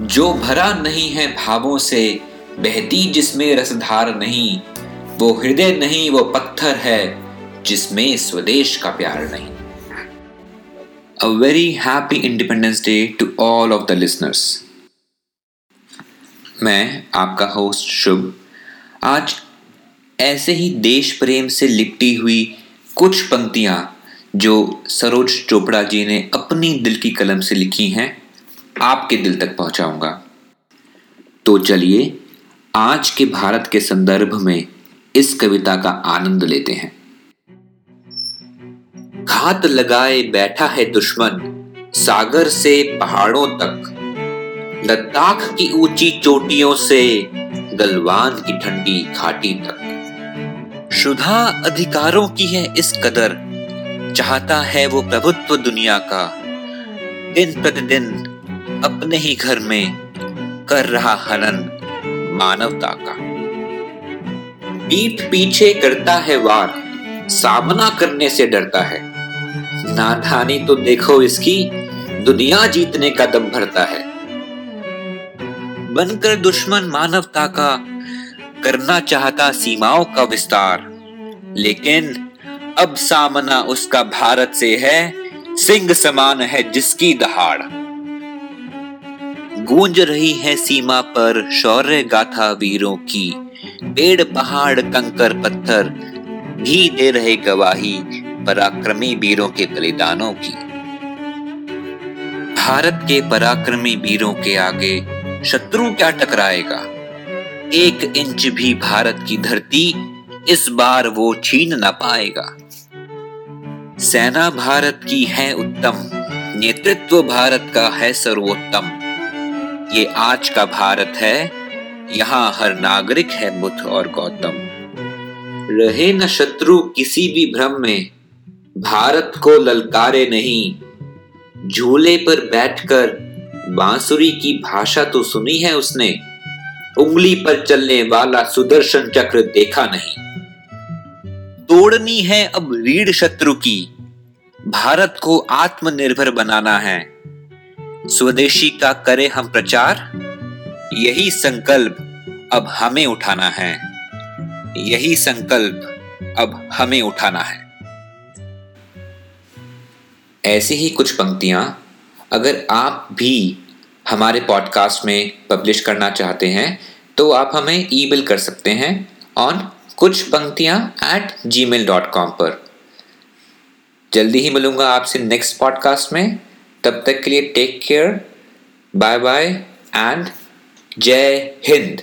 जो भरा नहीं है भावों से, बहती जिसमें रसधार नहीं, वो हृदय नहीं, वो पत्थर है, जिसमें स्वदेश का प्यार नहीं। A very happy independence day to all of the listeners मैं, आपका होस्ट शुभ, आज ऐसे ही देश प्रेम से लिपटी हुई कुछ पंक्तियाँ जो सरोज चोपड़ा जी ने अपनी दिल की कलम से लिखी हैं। आपके दिल तक पहुंचाऊँगा। तो चलिए, आज के भारत के संदर्भ में इस कविता का आनंद लेते हैं। घात लगाए बैठा है दुश्मन, सागर से पहाड़ों तक। लद्दाख की ऊँची चोटियों से गलवान की ठंडी घाटी तक। शुदा अधिकारों की है इस कदर, चाहता है वो प्रभुत्व दुनिया का। दिन प्रतिदिन अपने ही घर में कर रहा हनन मानवता का। पीठ पीछे करता है वार, सामना करने से डरता है। नाधानी तो देखो इसकी, दुनिया जीतने का दम भरता है। बनकर दुश्मन मानवता का, करना चाहता सीमाओं का विस्तार। लेकिन अब सामना उसका भारत से है, सिंह समान है जिसकी दहाड़। गूंज रही है सीमा पर शौर्य गाथा वीरों की। पेड़, पहाड़, कंकर, पत्थर, भी दे रहे गवाही पराक्रमी वीरों के बलिदानों की। भारत के पराक्रमी वीरों के आगे शत्रु क्या टकराएगा? एक इंच भी भारत की धरती इस बार वो छीन ना पाएगा। सेना भारत की है उत्तम, नेतृत्व भारत का है सर्वोत्तम। ये आज का भारत है। यहाँ हर नागरिक है बुद्ध और गौतम। रहे न शत्रु किसी भी भ्रम में। भारत को ललकारे नहीं। झूले पर बैठकर बांसुरी की भाषा तो सुनी है उसने। उंगली पर चलने वाला सुदर्शन चक्र देखा नहीं। तोड़नी है अब रीढ़ शत्रु की। भारत को आत्मनिर्भर बनाना है। स्वदेशी का करें हम प्रचार। यही संकल्प अब हमें उठाना है। यही संकल्प अब हमें उठाना है। ऐसी ही कुछ पंक्तियाँ अगर आप भी हमारे पॉडकास्ट में पब्लिश करना चाहते हैं तो आप हमें ईमेल कर सकते हैं ऑन कुछ पंक्तियाँ at ji mail dot com पर। जल्दी ही मिलूँगा आपसे नेक्स्ट पॉडकास्ट में। तब तक के लिए take care bye bye and जय हिंद।